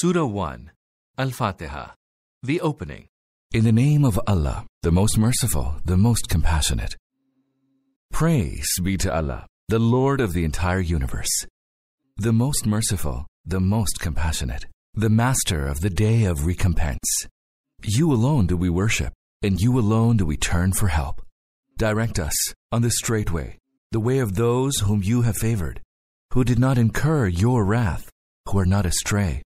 Surah 1 Al Fatiha The Opening In the name of Allah, the most merciful, the most compassionate. Praise be to Allah, the Lord of the entire universe, the most merciful, the most compassionate, the Master of the day of recompense. You alone do we worship, and you alone do we turn for help. Direct us on the straight way, the way of those whom you have favored, who did not incur your wrath, who are not astray,